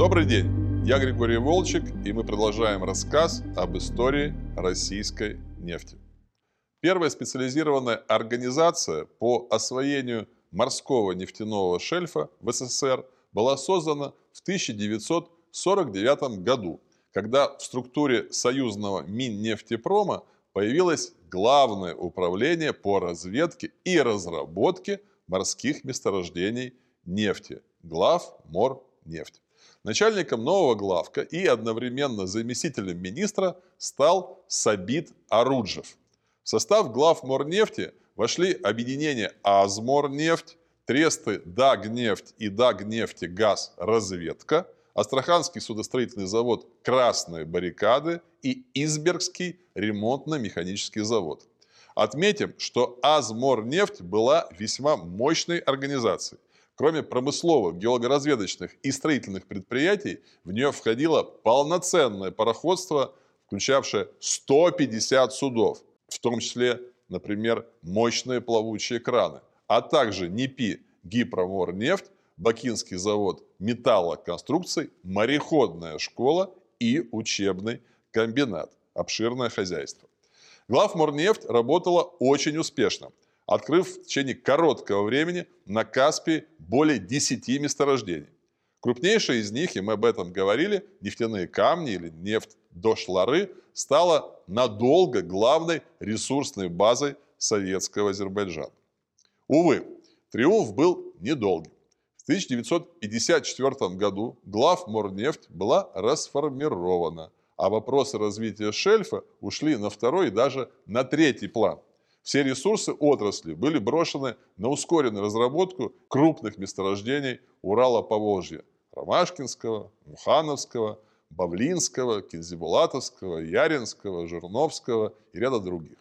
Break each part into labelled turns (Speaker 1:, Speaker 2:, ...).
Speaker 1: Добрый день, я Григорий Волчек, и мы продолжаем рассказ об истории российской нефти. Первая специализированная организация по освоению морского нефтяного шельфа в СССР была создана в 1949 году, когда в структуре союзного Миннефтепрома появилось Главное управление по разведке и разработке морских месторождений нефти – Главморнефть. Начальником нового главка и одновременно заместителем министра стал Сабит Аруджев. В состав глав Морнефти вошли объединения Азморнефть, тресты Дагнефть и Дагнефтегаз Разведка, Астраханский судостроительный завод «Красные баррикады» и Избергский ремонтно-механический завод. Отметим, что Азморнефть была весьма мощной организацией. Кроме промысловых, геологоразведочных и строительных предприятий, в нее входило полноценное пароходство, включавшее 150 судов, в том числе, например, мощные плавучие краны, а также НИПИ Гипроморнефть, Бакинский завод металлоконструкций, мореходная школа и учебный комбинат. Обширное хозяйство. Главморнефть работала очень успешно – открыв в течение короткого времени на Каспии более 10 месторождений. Крупнейшая из них, и мы об этом говорили, нефтяные камни или нефть Дошлары, стала надолго главной ресурсной базой советского Азербайджана. Увы, триумф был недолгим. В 1954 году главморнефть была расформирована, а вопросы развития шельфа ушли на второй и даже на третий план – все ресурсы отрасли были брошены на ускоренную разработку крупных месторождений Урала-Поволжья – Ромашкинского, Мухановского, Бавлинского, Кинзибулатовского, Яринского, Жирновского и ряда других.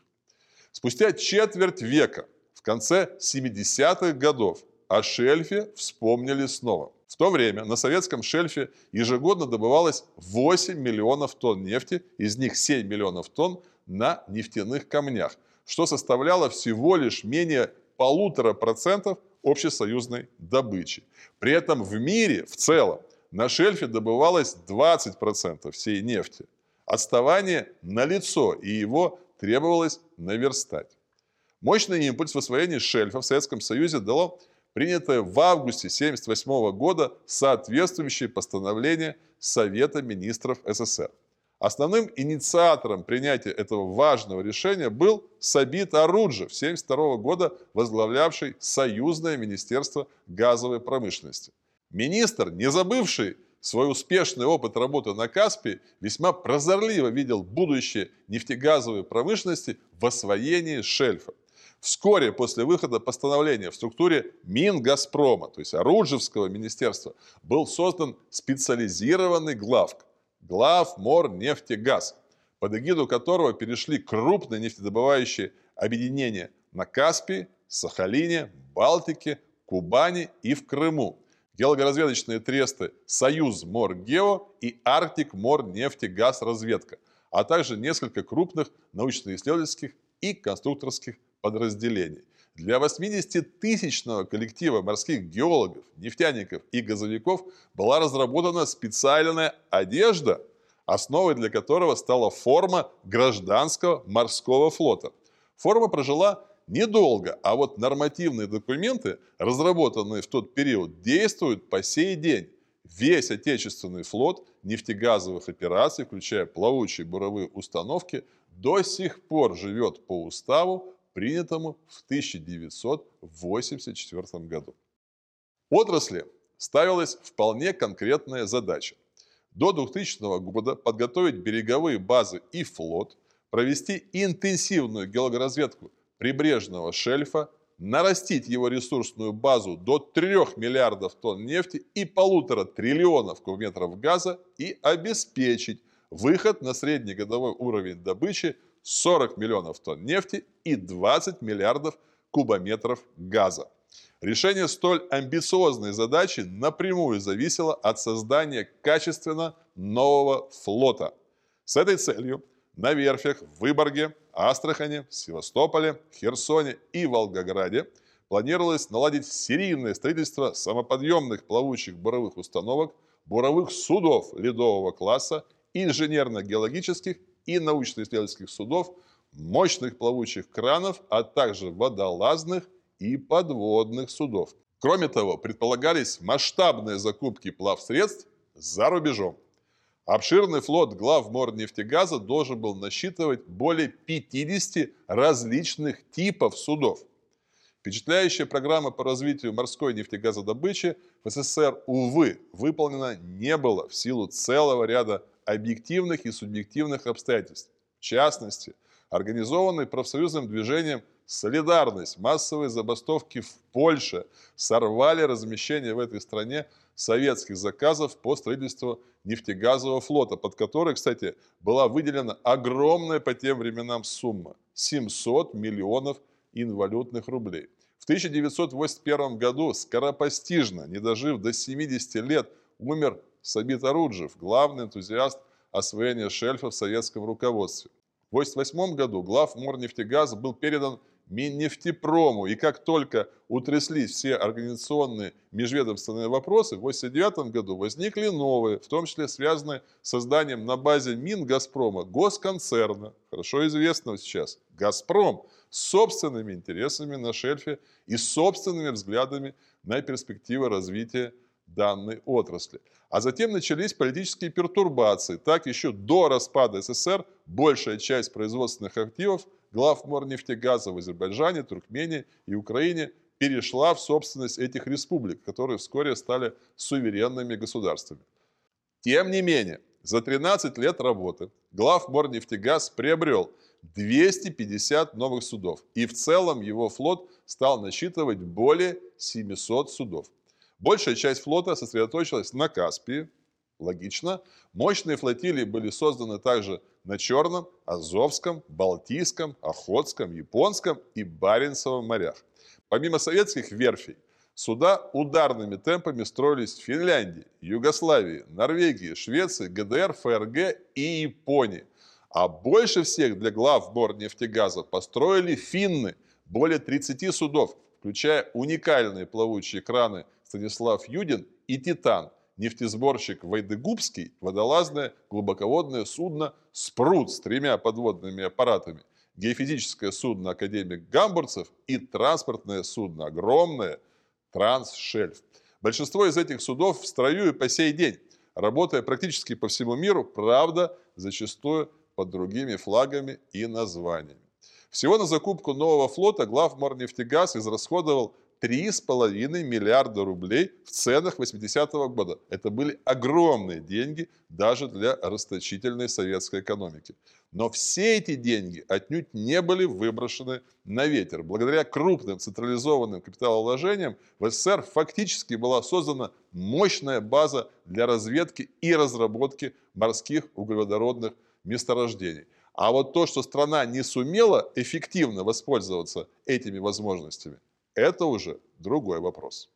Speaker 1: Спустя четверть века, в конце 70-х годов, о шельфе вспомнили снова. В то время на советском шельфе ежегодно добывалось 8 миллионов тонн нефти, из них 7 миллионов тонн на нефтяных камнях – что составляло всего лишь менее полутора процентов общесоюзной добычи. При этом в мире в целом на шельфе добывалось 20% всей нефти. Отставание налицо, и его требовалось наверстать. Мощный импульс в освоении шельфа в Советском Союзе дало принятое в августе 1978 года соответствующее постановление Совета министров СССР. Основным инициатором принятия этого важного решения был Сабит Аруджев, 1972 года возглавлявший Союзное министерство газовой промышленности. Министр, не забывший свой успешный опыт работы на Каспии, весьма прозорливо видел будущее нефтегазовой промышленности в освоении шельфа. Вскоре после выхода постановления в структуре Мингазпрома, то есть Оруджевского министерства, был создан специализированный главк Главморнефтегаз, под эгиду которого перешли крупные нефтедобывающие объединения на Каспии, Сахалине, Балтике, Кубани и в Крыму, геологоразведочные тресты «Союз Моргео» и «Арктик Морнефтегаз Разведка», а также несколько крупных научно-исследовательских и конструкторских подразделений – для 80-тысячного коллектива морских геологов, нефтяников и газовиков была разработана специальная одежда, основой для которого стала форма гражданского морского флота. Форма прожила недолго, а вот нормативные документы, разработанные в тот период, действуют по сей день. Весь отечественный флот нефтегазовых операций, включая плавучие буровые установки, до сих пор живет по уставу принятому в 1984 году. Отрасли ставилась вполне конкретная задача. До 2000 года подготовить береговые базы и флот, провести интенсивную геологоразведку прибрежного шельфа, нарастить его ресурсную базу до 3 миллиардов тонн нефти и полутора триллионов кубометров газа и обеспечить выход на среднегодовой уровень добычи 40 миллионов тонн нефти и 20 миллиардов кубометров газа. Решение столь амбициозной задачи напрямую зависело от создания качественно нового флота. С этой целью на верфях в Выборге, Астрахане, Севастополе, Херсоне и Волгограде планировалось наладить серийное строительство самоподъемных плавучих буровых установок, буровых судов ледового класса, инженерно-геологических и научно-исследовательских судов, мощных плавучих кранов, а также водолазных и подводных судов. Кроме того, предполагались масштабные закупки плавсредств за рубежом. Обширный флот глав Морнефтегаза должен был насчитывать более 50 различных типов судов. Впечатляющая программа по развитию морской нефтегазодобычи в СССР, увы, выполнена не было в силу целого ряда объективных и субъективных обстоятельств. В частности, организованный профсоюзным движением «Солидарность» массовые забастовки в Польше сорвали размещение в этой стране советских заказов по строительству нефтегазового флота, под который, кстати, была выделена огромная по тем временам сумма – 700 миллионов инвалютных рублей. В 1981 году скоропостижно, не дожив до 70 лет, умер Сабит Аруджев, главный энтузиаст освоения шельфа в советском руководстве. В 1988 году глав Морнефтегаза был передан Миннефтепрому. И как только утряслись все организационные межведомственные вопросы, в 1989 году возникли новые, в том числе связанные с созданием на базе Мингазпрома госконцерна, хорошо известного сейчас, «Газпром», с собственными интересами на шельфе и собственными взглядами на перспективы развития данной отрасли. А затем начались политические пертурбации. Так еще до распада СССР большая часть производственных активов глав Морнефтегаза в Азербайджане, Туркмении и Украине перешла в собственность этих республик, которые вскоре стали суверенными государствами. Тем не менее, за 13 лет работы глав Морнефтегаз приобрел 250 новых судов, и в целом его флот стал насчитывать более 700 судов. Большая часть флота сосредоточилась на Каспии, логично. Мощные флотилии были созданы также на Черном, Азовском, Балтийском, Охотском, Японском и Баренцевом морях. Помимо советских верфей, суда ударными темпами строились в Финляндии, Югославии, Норвегии, Швеции, ГДР, ФРГ и Японии. А больше всех для глав Борнефтегаза построили финны, более 30 судов, включая уникальные плавучие краны Станислав Юдин и «Титан», нефтесборщик Вайдегубский, водолазное глубоководное судно «Спрут» с тремя подводными аппаратами, геофизическое судно «Академик Гамбурцев» и транспортное судно огромное «Трансшельф». Большинство из этих судов в строю и по сей день, работая практически по всему миру, правда, зачастую под другими флагами и названиями. Всего на закупку нового флота главморнефтегаз израсходовал 3,5 миллиарда рублей в ценах 80-го года. Это были огромные деньги даже для расточительной советской экономики. Но все эти деньги отнюдь не были выброшены на ветер. Благодаря крупным централизованным капиталовложениям в СССР фактически была создана мощная база для разведки и разработки морских углеводородных месторождений. А вот то, что страна не сумела эффективно воспользоваться этими возможностями, это уже другой вопрос.